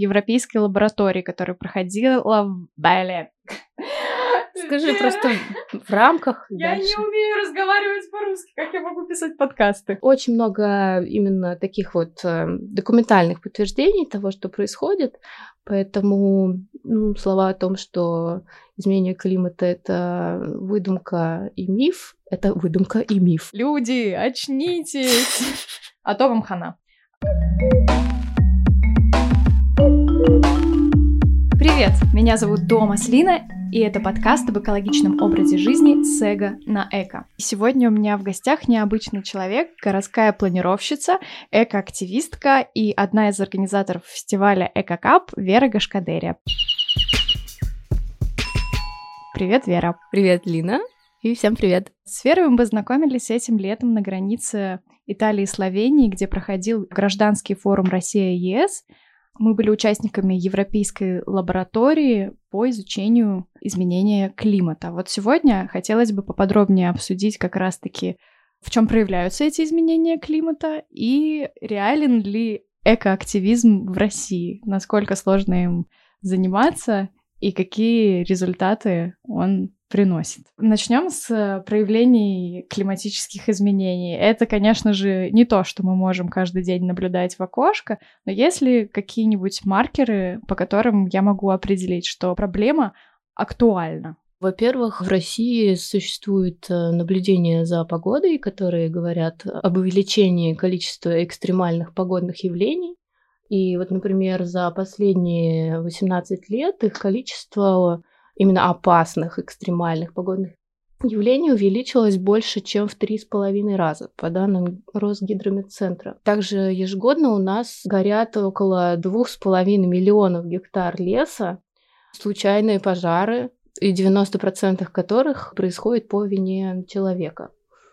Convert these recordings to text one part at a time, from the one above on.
европейской лаборатории, которая проходила в Бале. Скажи просто в рамках. Я не умею разговаривать по-русски, как я могу писать подкасты? Очень много именно таких вот э, документальных подтверждений того, что происходит. Поэтому ну, слова о том, что изменение климата это выдумка и миф, это выдумка и миф. Люди, очнитесь! А то вам хана. Привет, меня зовут Дома Слина, и это подкаст об экологичном образе жизни с эго на эко. Сегодня у меня в гостях необычный человек, городская планировщица, экоактивистка и одна из организаторов фестиваля Экокап Вера Гашкадерия. Привет, Вера. Привет, Лина. И всем привет. С Верой мы познакомились этим летом на границе Италии и Словении, где проходил гражданский форум Россия-ЕС, мы были участниками Европейской лаборатории по изучению изменения климата. Вот сегодня хотелось бы поподробнее обсудить как раз-таки, в чем проявляются эти изменения климата и реален ли экоактивизм в России, насколько сложно им заниматься и какие результаты он приносит. Начнем с э, проявлений климатических изменений. Это, конечно же, не то, что мы можем каждый день наблюдать в окошко, но есть ли какие-нибудь маркеры, по которым я могу определить, что проблема актуальна? Во-первых, в России существует э, наблюдение за погодой, которые говорят об увеличении количества экстремальных погодных явлений. И вот, например, за последние 18 лет их количество именно опасных экстремальных погодных явлений увеличилось больше, чем в три с половиной раза, по данным Росгидрометцентра. Также ежегодно у нас горят около двух с половиной миллионов гектар леса, случайные пожары, и 90% которых происходит по вине человека.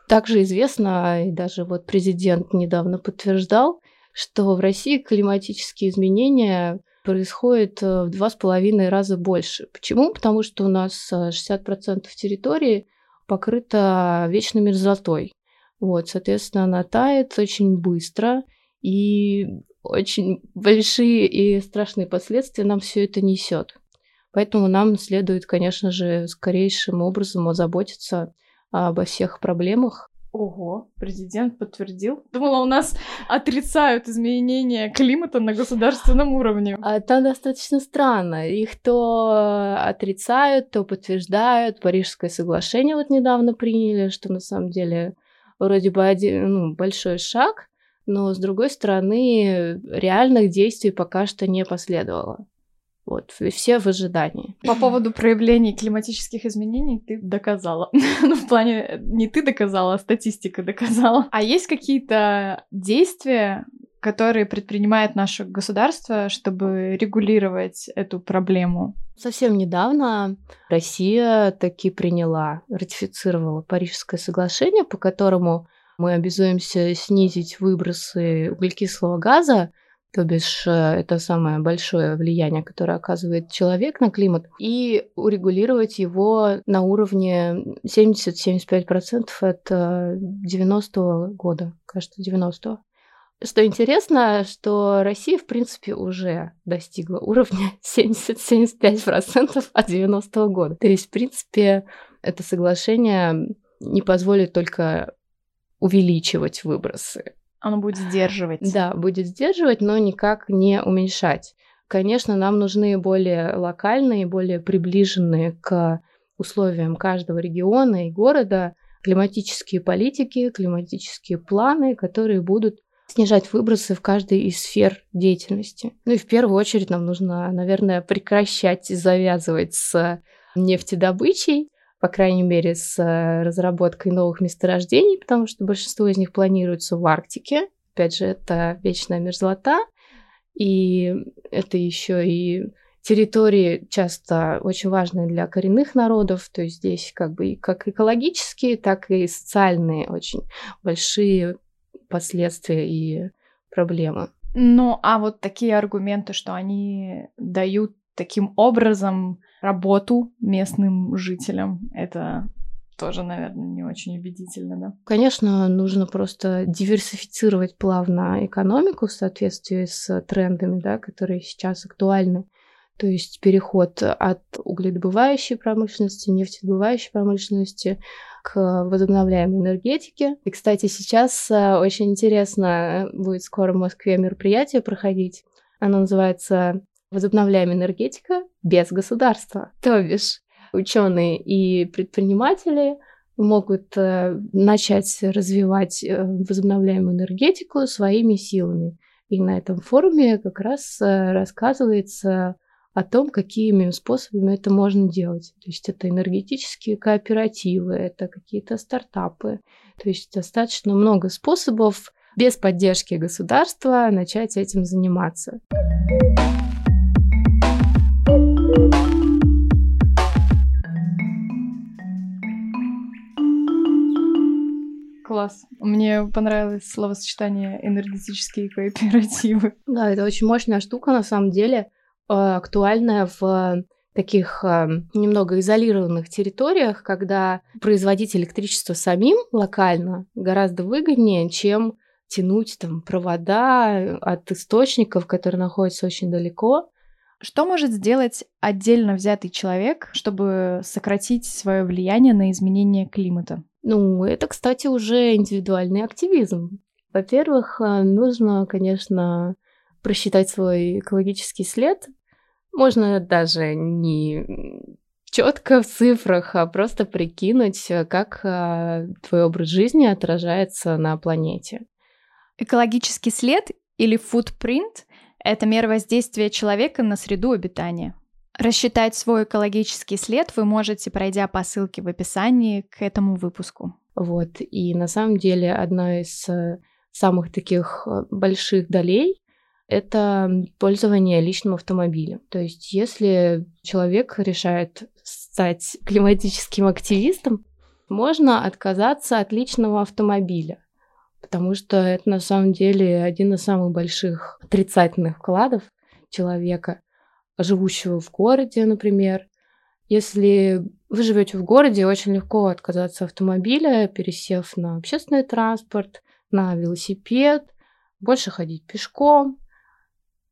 Также известно, и даже вот президент недавно подтверждал, что в России климатические изменения происходит э, в два с половиной раза больше. Почему? Потому что у нас 60% э, территории покрыто вечной мерзлотой. Вот, соответственно, она тает очень быстро, и очень большие и страшные последствия нам все это несет. Поэтому нам следует, конечно же, скорейшим образом озаботиться обо всех проблемах, Ого, президент подтвердил. Думала, у нас отрицают изменения климата на государственном уровне. А это достаточно странно. Их то отрицают, то подтверждают. Парижское соглашение вот недавно приняли, что на самом деле вроде бы один ну, большой шаг, но с другой стороны реальных действий пока что не последовало. Вот, все в ожидании. По поводу проявлений климатических изменений ты доказала. ну, в плане, не ты доказала, а статистика доказала. А есть какие-то действия, которые предпринимает наше государство, чтобы регулировать эту проблему? Совсем недавно Россия таки приняла, ратифицировала Парижское соглашение, по которому мы обязуемся снизить выбросы углекислого газа то бишь э, это самое большое влияние, которое оказывает человек на климат, и урегулировать его на уровне 70-75% от 90-го года, кажется, 90-го. Что интересно, что Россия, в принципе, уже достигла уровня 70-75% от 90-го года. То есть, в принципе, это соглашение не позволит только увеличивать выбросы оно будет сдерживать. Да, будет сдерживать, но никак не уменьшать. Конечно, нам нужны более локальные, более приближенные к условиям каждого региона и города климатические политики, климатические планы, которые будут снижать выбросы в каждой из сфер деятельности. Ну и в первую очередь нам нужно, наверное, прекращать завязывать с нефтедобычей, по крайней мере, с э, разработкой новых месторождений, потому что большинство из них планируется в Арктике. Опять же, это вечная мерзлота, и это еще и территории часто очень важные для коренных народов, то есть здесь как бы как экологические, так и социальные очень большие последствия и проблемы. Ну, а вот такие аргументы, что они дают таким образом работу местным жителям. Это тоже, наверное, не очень убедительно, да? Конечно, нужно просто диверсифицировать плавно экономику в соответствии с трендами, да, которые сейчас актуальны. То есть переход от угледобывающей промышленности, нефтедобывающей промышленности к возобновляемой энергетике. И, кстати, сейчас э, очень интересно будет скоро в Москве мероприятие проходить. Оно называется «Возобновляемая энергетика без государства». То бишь ученые и предприниматели могут э, начать развивать э, возобновляемую энергетику своими силами. И на этом форуме как раз рассказывается о том, какими способами это можно делать. То есть это энергетические кооперативы, это какие-то стартапы. То есть достаточно много способов без поддержки государства начать этим заниматься. Класс. Мне понравилось словосочетание энергетические кооперативы. Да, это очень мощная штука на самом деле. Э, актуальная в таких э, немного изолированных территориях, когда производить электричество самим локально гораздо выгоднее, чем тянуть там провода от источников, которые находятся очень далеко. Что может сделать отдельно взятый человек, чтобы сократить свое влияние на изменение климата? Ну, это, кстати, уже индивидуальный активизм. Во-первых, э, нужно, конечно, просчитать свой экологический след, можно даже не четко в цифрах, а просто прикинуть, э, как а, твой образ жизни отражается на планете. Экологический след или footprint – это мера воздействия человека на среду обитания. Рассчитать свой экологический след вы можете, пройдя по ссылке в описании к этому выпуску. Вот, и на самом деле одна из э, самых таких э, больших долей это пользование личным автомобилем. То есть если человек решает стать климатическим активистом, можно отказаться от личного автомобиля, потому что это на самом деле один из самых больших отрицательных вкладов человека, живущего в городе, например. Если вы живете в городе, очень легко отказаться от автомобиля, пересев на общественный транспорт, на велосипед, больше ходить пешком,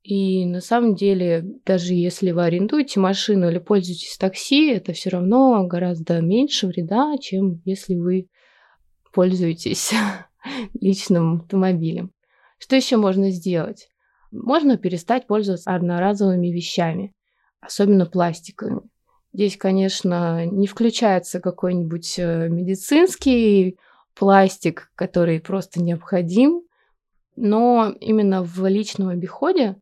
и на самом деле, даже если вы арендуете машину или пользуетесь такси, это все равно гораздо меньше вреда, чем если вы пользуетесь личным автомобилем. Что еще можно сделать? Можно перестать пользоваться одноразовыми вещами, особенно пластиковыми. Здесь, конечно, не включается какой-нибудь э, медицинский пластик, который просто необходим, но именно в личном обиходе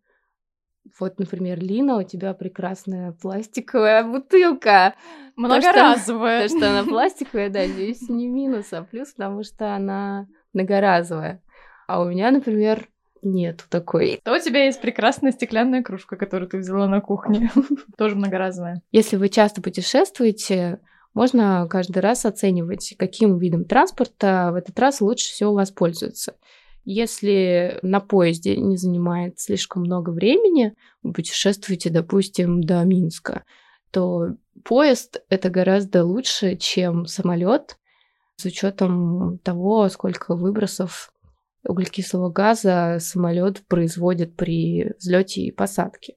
вот, например, Лина, у тебя прекрасная пластиковая бутылка. Многоразовая. То, что, то, что она пластиковая, да, здесь не минус, а плюс, потому что она многоразовая. А у меня, например, нет такой. То у тебя есть прекрасная стеклянная кружка, которую ты взяла на кухне. Тоже многоразовая. Если вы часто путешествуете, можно каждый раз оценивать, каким видом транспорта в этот раз лучше всего воспользоваться. Если на поезде не занимает слишком много времени, вы путешествуете, допустим, до Минска, то поезд это гораздо лучше, чем самолет, с учетом того, сколько выбросов углекислого газа самолет производит при взлете и посадке.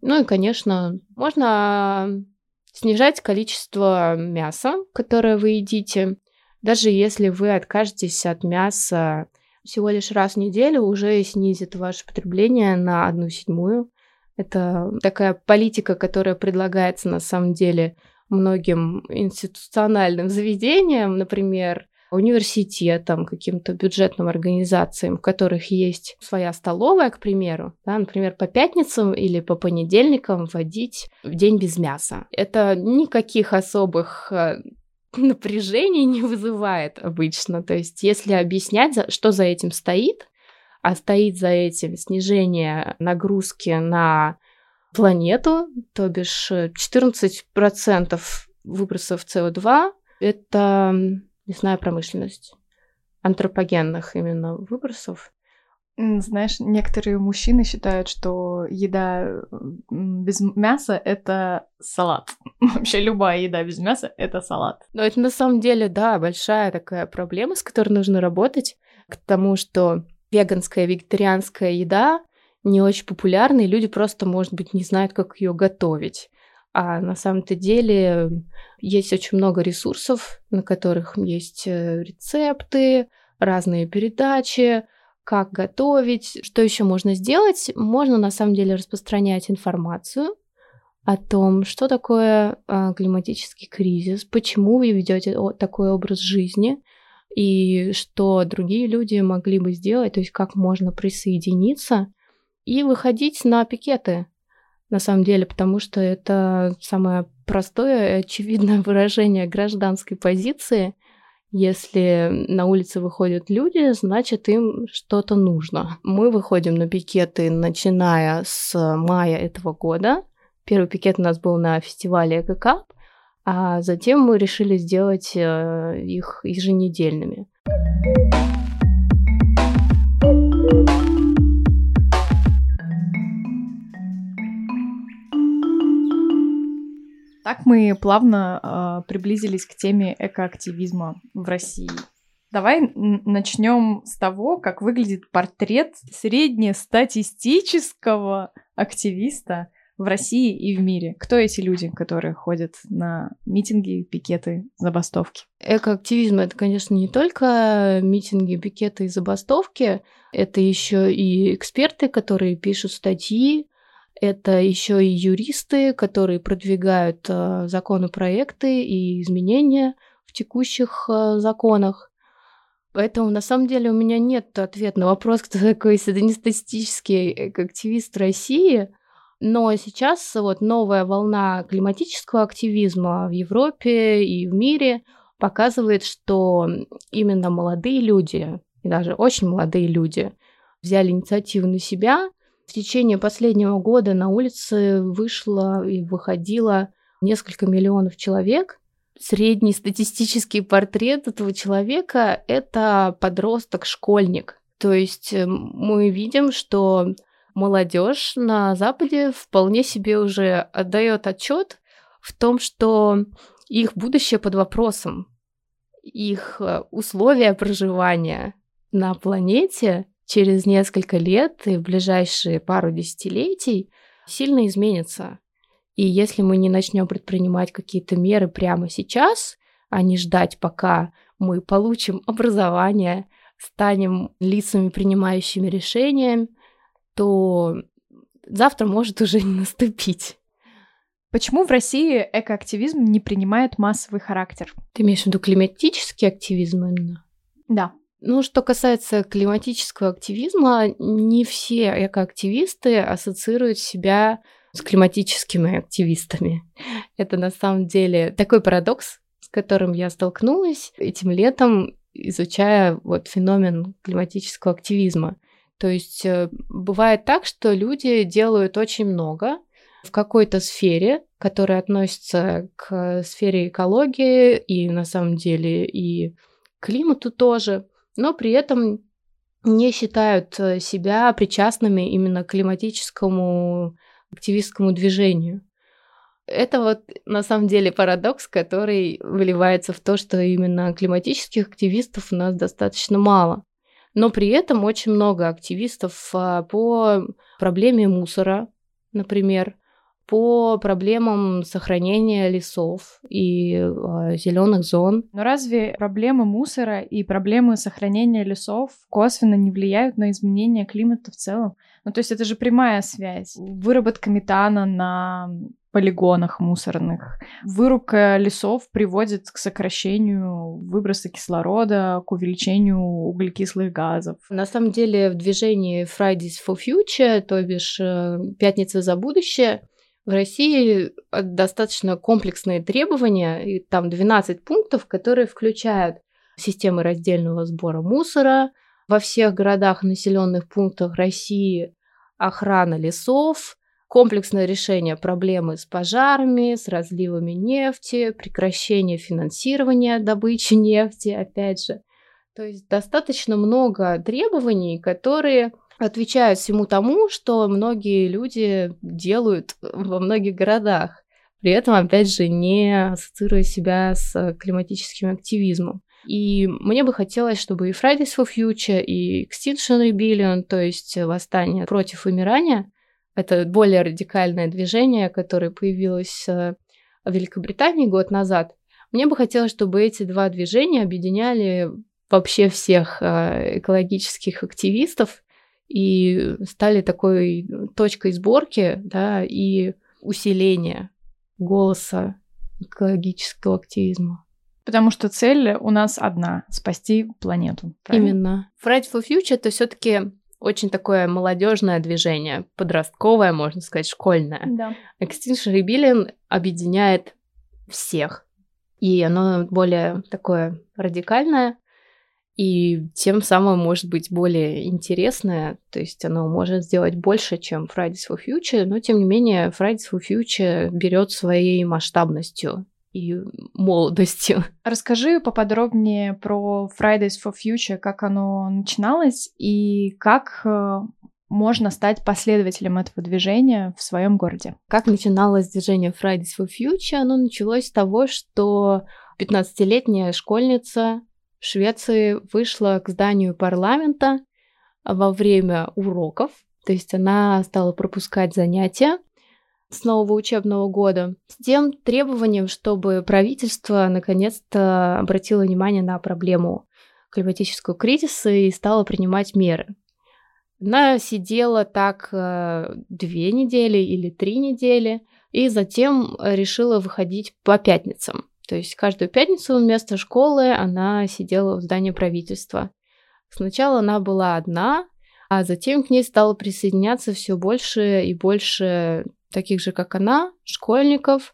Ну и, конечно, можно снижать количество мяса, которое вы едите. Даже если вы откажетесь от мяса всего лишь раз в неделю уже снизит ваше потребление на одну седьмую. Это такая политика, которая предлагается на самом деле многим институциональным заведениям, например, университетам, каким-то бюджетным организациям, в которых есть своя столовая, к примеру, да, например, по пятницам или по понедельникам вводить в день без мяса. Это никаких особых э, напряжения не вызывает обычно. То есть, если объяснять, что за этим стоит, а стоит за этим снижение нагрузки на планету, то бишь 14% выбросов СО2 – это лесная промышленность антропогенных именно выбросов. Знаешь, некоторые мужчины считают, что еда без мяса — это салат. Вообще любая еда без мяса — это салат. Но это на самом деле, да, большая такая проблема, с которой нужно работать, к тому, что веганская, вегетарианская еда не очень популярна, и люди просто, может быть, не знают, как ее готовить. А на самом-то деле есть очень много ресурсов, на которых есть э, рецепты, разные передачи, как готовить, что еще можно сделать. Можно на самом деле распространять информацию о том, что такое э, климатический кризис, почему вы ведете такой образ жизни, и что другие люди могли бы сделать, то есть как можно присоединиться и выходить на пикеты, на самом деле, потому что это самое простое и очевидное выражение гражданской позиции. Если на улице выходят люди, значит им что-то нужно. Мы выходим на пикеты, начиная с мая этого года. Первый пикет у нас был на фестивале ЭКК, а затем мы решили сделать э, их еженедельными. Так мы плавно э, приблизились к теме экоактивизма в России. Давай начнем с того, как выглядит портрет среднестатистического активиста в России и в мире. Кто эти люди, которые ходят на митинги, пикеты, забастовки? Экоактивизм это, конечно, не только митинги, пикеты и забастовки, это еще и эксперты, которые пишут статьи, это еще и юристы, которые продвигают э, законопроекты и изменения в текущих э, законах. Поэтому на самом деле у меня нет ответа на вопрос, кто такой среднестатистический активист России. Но сейчас вот новая волна климатического активизма в Европе и в мире показывает, что именно молодые люди, и даже очень молодые люди, взяли инициативу на себя – в течение последнего года на улице вышло и выходило несколько миллионов человек. Средний статистический портрет этого человека – это подросток-школьник. То есть э, мы видим, что молодежь на Западе вполне себе уже отдает отчет в том, что их будущее под вопросом, их э, условия проживания на планете через несколько лет и в ближайшие пару десятилетий сильно изменится. И если мы не начнем предпринимать какие-то меры прямо сейчас, а не ждать, пока мы получим образование, станем лицами, принимающими решения, то завтра может уже не наступить. Почему в России экоактивизм не принимает массовый характер? Ты имеешь в виду климатический активизм именно? Да. Ну, что касается климатического активизма, не все экоактивисты ассоциируют себя с климатическими активистами. Это на самом деле такой парадокс, с которым я столкнулась этим летом, изучая вот феномен климатического активизма. То есть э, бывает так, что люди делают очень много в какой-то сфере, которая относится к сфере экологии и на самом деле и климату тоже но при этом не считают э, себя причастными именно к климатическому активистскому движению. Это вот на самом деле парадокс, который выливается в то, что именно климатических активистов у нас достаточно мало. Но при этом очень много активистов а, по проблеме мусора, например, по проблемам сохранения лесов и э, а, зеленых зон. Но разве проблемы мусора и проблемы сохранения лесов косвенно не влияют на изменение климата в целом? Ну, то есть это же прямая связь. Выработка метана на полигонах мусорных. Вырубка лесов приводит к сокращению выброса кислорода, к увеличению углекислых газов. На самом деле в движении Fridays for Future, то бишь э, Пятница за будущее, в России э, достаточно комплексные требования, и там 12 пунктов, которые включают системы раздельного сбора мусора во всех городах, населенных пунктах России, охрана лесов, комплексное решение проблемы с пожарами, с разливами нефти, прекращение финансирования добычи нефти, опять же. То есть достаточно много требований, которые отвечают всему тому, что многие люди делают во многих городах, при этом, опять же, не ассоциируя себя с климатическим активизмом. И мне бы хотелось, чтобы и Fridays for Future, и Extinction Rebellion, то есть восстание против вымирания, это более радикальное движение, которое появилось э, в Великобритании год назад. Мне бы хотелось, чтобы эти два движения объединяли вообще всех э, экологических активистов и стали такой точкой сборки да, и усиления голоса экологического активизма. Потому что цель у нас одна — спасти планету. Правильно? Именно. Fridays for Future — это все таки очень такое молодежное движение, подростковое, можно сказать, школьное. Да. Extinction Rebellion объединяет всех. И оно более такое радикальное, и тем самым может быть более интересное, то есть оно может сделать больше, чем Fridays for Future, но тем не менее Fridays for Future берет своей масштабностью и молодостью. Расскажи поподробнее про Fridays for Future, как оно начиналось и как э, можно стать последователем этого движения в своем городе. Как начиналось движение Fridays for Future? Оно началось с того, что 15-летняя школьница Швеции вышла к зданию парламента во время уроков, то есть она стала пропускать занятия, с нового учебного года с тем требованием, чтобы правительство наконец-то обратило внимание на проблему климатического кризиса и стало принимать меры. Она сидела так э, две недели или три недели, и затем решила выходить по пятницам. То есть каждую пятницу вместо школы она сидела в здании правительства. Сначала она была одна, а затем к ней стало присоединяться все больше и больше таких же, как она, школьников.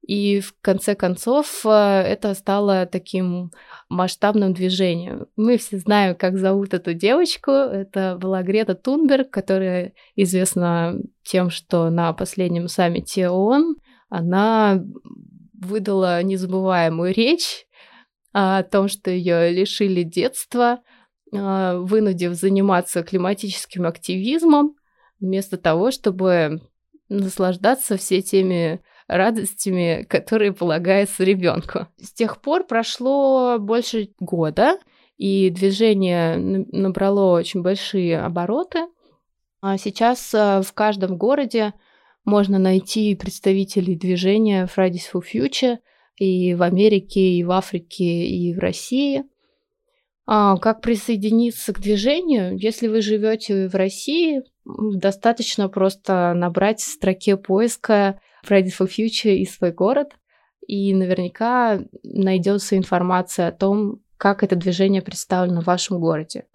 И в конце концов э, это стало таким масштабным движением. Мы все знаем, как зовут эту девочку. Это была Грета Тунберг, которая известна тем, что на последнем саммите ООН она выдала незабываемую речь о том, что ее лишили детства, э, вынудив заниматься климатическим активизмом, вместо того, чтобы наслаждаться все теми радостями, которые полагаются ребенку. С тех пор прошло больше года, и движение набрало очень большие обороты. А сейчас в каждом городе можно найти представителей движения Fridays for Future и в Америке, и в Африке, и в России. А как присоединиться к движению? Если вы живете в России, достаточно просто набрать в строке поиска Fridays for Future и свой город, и наверняка найдется информация о том, как это движение представлено в вашем городе.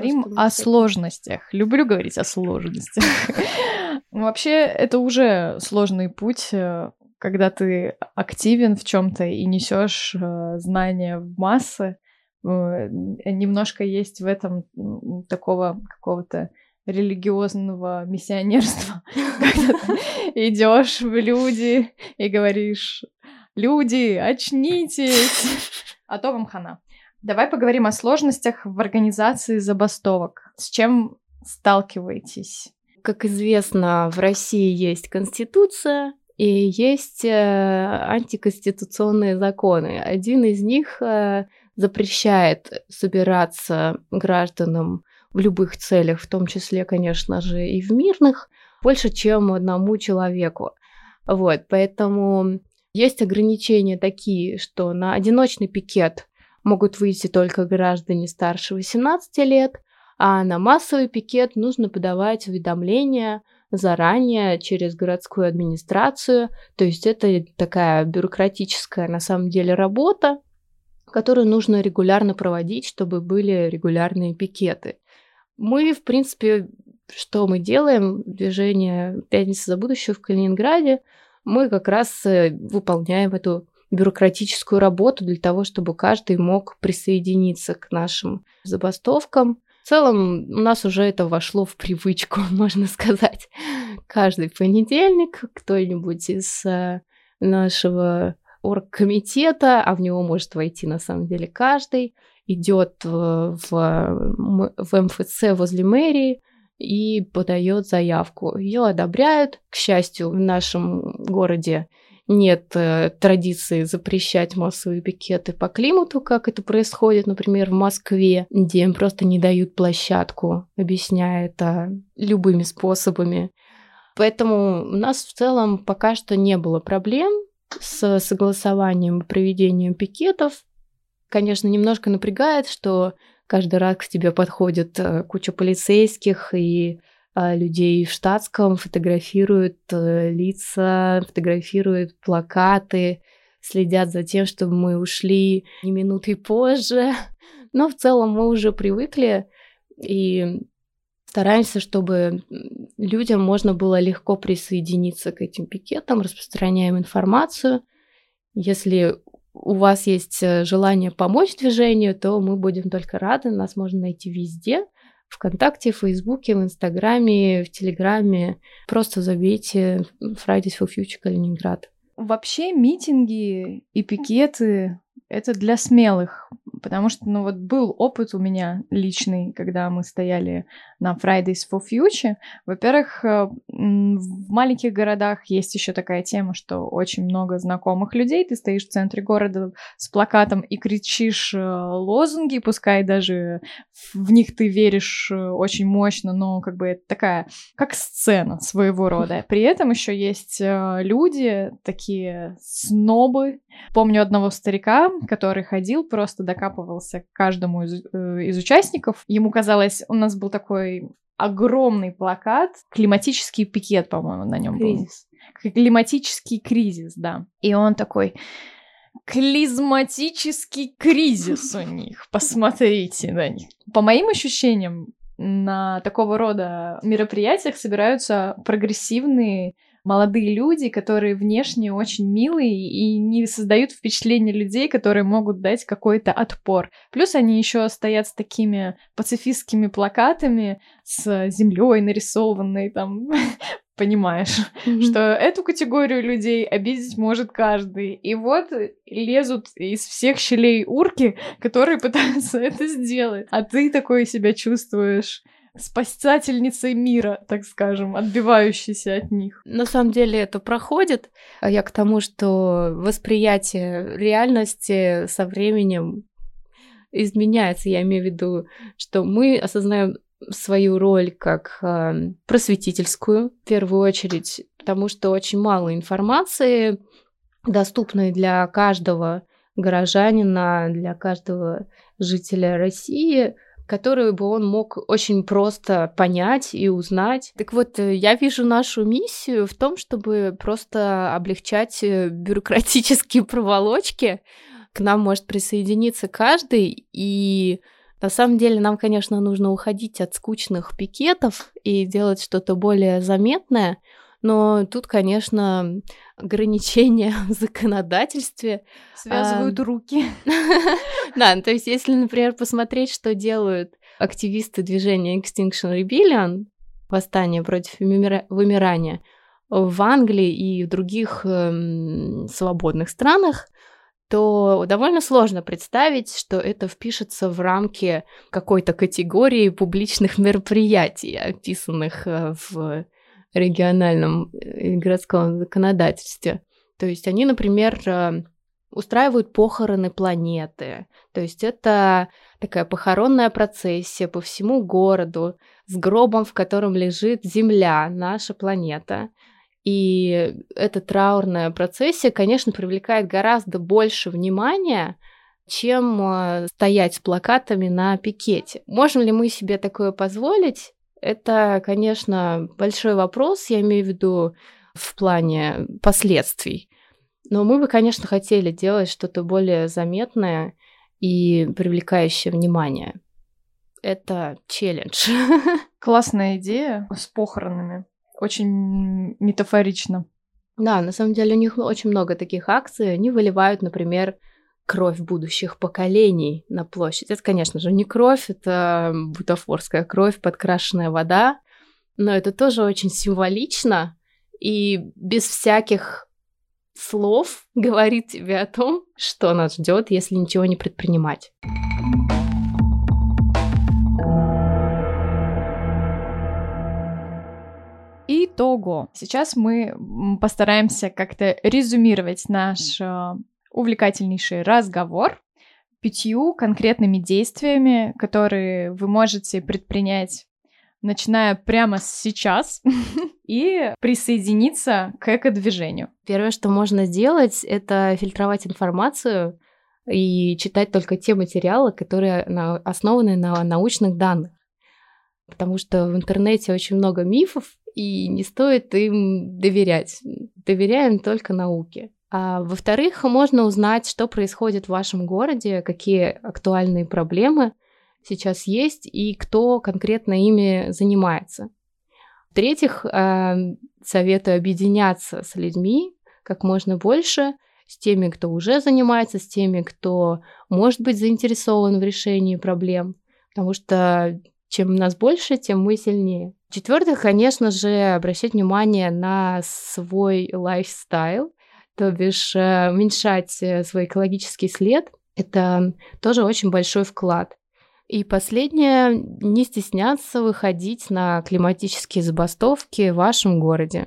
Поговорим о сложностях. Люблю говорить о сложностях. Вообще, это уже сложный путь, э, когда ты активен в чем-то и несешь э, знания в массы. Э, немножко есть в этом такого какого-то религиозного миссионерства, когда ты идешь в люди и говоришь, люди, очнитесь, а то вам хана. Давай поговорим о сложностях в организации забастовок. С чем сталкиваетесь? Как известно, в России есть Конституция и есть э, антиконституционные законы. Один из них э, запрещает собираться гражданам в любых целях, в том числе, конечно же, и в мирных, больше, чем одному человеку. Вот, поэтому есть ограничения такие, что на одиночный пикет могут выйти только граждане старше 18 лет, а на массовый пикет нужно подавать уведомления заранее через городскую администрацию. То есть это такая бюрократическая на самом деле работа, которую нужно регулярно проводить, чтобы были регулярные пикеты. Мы, в принципе, что мы делаем? Движение «Пятница за будущее» в Калининграде. Мы как раз э, выполняем эту бюрократическую работу для того, чтобы каждый мог присоединиться к нашим забастовкам. В целом у нас уже это вошло в привычку, можно сказать. Каждый понедельник кто-нибудь из э, нашего оргкомитета, а в него может войти на самом деле каждый, идет в, в, в МФЦ возле мэрии и подает заявку. Ее одобряют. К счастью, в нашем городе нет э, традиции запрещать массовые пикеты по климату, как это происходит, например, в Москве, где им просто не дают площадку, объясняя это любыми способами. Поэтому у нас в целом пока что не было проблем с согласованием и проведением пикетов. Конечно, немножко напрягает, что каждый раз к тебе подходит э, куча полицейских и людей в штатском, фотографируют э, лица, фотографируют плакаты, следят за тем, чтобы мы ушли не минуты позже. Но в целом мы уже привыкли и стараемся, чтобы людям можно было легко присоединиться к этим пикетам, распространяем информацию. Если у вас есть э, желание помочь движению, то мы будем только рады. Нас можно найти везде. ВКонтакте, в Фейсбуке, в Инстаграме, в Телеграме. Просто забейте Fridays for Future Калининград. Вообще митинги и пикеты — это для смелых Потому что, ну вот был опыт у меня личный, когда мы стояли на Fridays for Future. Во-первых, э, в маленьких городах есть еще такая тема, что очень много знакомых людей. Ты стоишь в центре города с плакатом и кричишь э, лозунги, пускай даже в них ты веришь э, очень мощно, но как бы это такая, как сцена своего рода. При этом еще есть люди, такие снобы. Помню одного старика, который ходил просто до докапывался к каждому из, из участников. Ему казалось, у нас был такой огромный плакат, климатический пикет, по-моему, на нем был. Климатический кризис, да. И он такой, клизматический кризис у них. Посмотрите на них. По моим ощущениям, на такого рода мероприятиях собираются прогрессивные молодые люди, которые внешне очень милые и не создают впечатление людей, которые могут дать какой-то отпор. Плюс они еще стоят с такими пацифистскими плакатами с землей нарисованной там понимаешь, mm-hmm. что эту категорию людей обидеть может каждый. И вот лезут из всех щелей урки, которые пытаются это сделать. А ты такой себя чувствуешь спасательницей мира, так скажем, отбивающейся от них. На самом деле это проходит. А я к тому, что восприятие реальности со временем изменяется. Я имею в виду, что мы осознаем свою роль как э, просветительскую, в первую очередь, потому что очень мало информации, доступной для каждого горожанина, для каждого жителя России – которую бы он мог очень просто понять и узнать. Так вот, э, я вижу нашу миссию в том, чтобы просто облегчать э, бюрократические проволочки. К нам может присоединиться каждый, и на самом деле нам, конечно, нужно уходить от скучных пикетов и делать что-то более заметное, но тут, конечно, ограничения в законодательстве. Связывают а, руки. Да, то есть если, например, посмотреть, что делают активисты движения Extinction Rebellion, восстание против вымирания, в Англии и в других эм, свободных странах, то довольно сложно представить, что это впишется в рамки какой-то категории публичных мероприятий, описанных э, в региональном и городском законодательстве. То есть они, например, э, устраивают похороны планеты. То есть это такая похоронная процессия по всему городу с гробом, в котором лежит Земля, наша планета. И эта траурная процессия, конечно, привлекает гораздо больше внимания, чем э, стоять с плакатами на пикете. Можем ли мы себе такое позволить? Это, конечно, большой вопрос, я имею в виду в плане последствий. Но мы бы, конечно, хотели делать что-то более заметное и привлекающее внимание. Это челлендж. Классная идея с похоронами. Очень метафорично. Да, на самом деле у них очень много таких акций. Они выливают, например, кровь будущих поколений на площадь. Это, конечно же, не кровь, это бутафорская кровь, подкрашенная вода, но это тоже очень символично и без всяких слов говорит тебе о том, что нас ждет, если ничего не предпринимать. Итого. Сейчас мы постараемся как-то резюмировать наш э, увлекательнейший разговор пятью конкретными действиями, которые вы можете предпринять, начиная прямо сейчас, и присоединиться к эко-движению. Первое, что можно сделать, это фильтровать информацию и читать только те материалы, которые основаны на научных данных. Потому что в интернете очень много мифов, и не стоит им доверять. Доверяем только науке. А, во-вторых, можно узнать, что происходит в вашем городе, какие актуальные проблемы сейчас есть и кто конкретно ими занимается. В-третьих, а, советую объединяться с людьми как можно больше, с теми, кто уже занимается, с теми, кто может быть заинтересован в решении проблем, потому что чем нас больше, тем мы сильнее. В-четвертых, конечно же, обращать внимание на свой лайфстайл, то бишь э, уменьшать э, свой экологический след, это тоже очень большой вклад. И последнее, не стесняться выходить на климатические забастовки в вашем городе.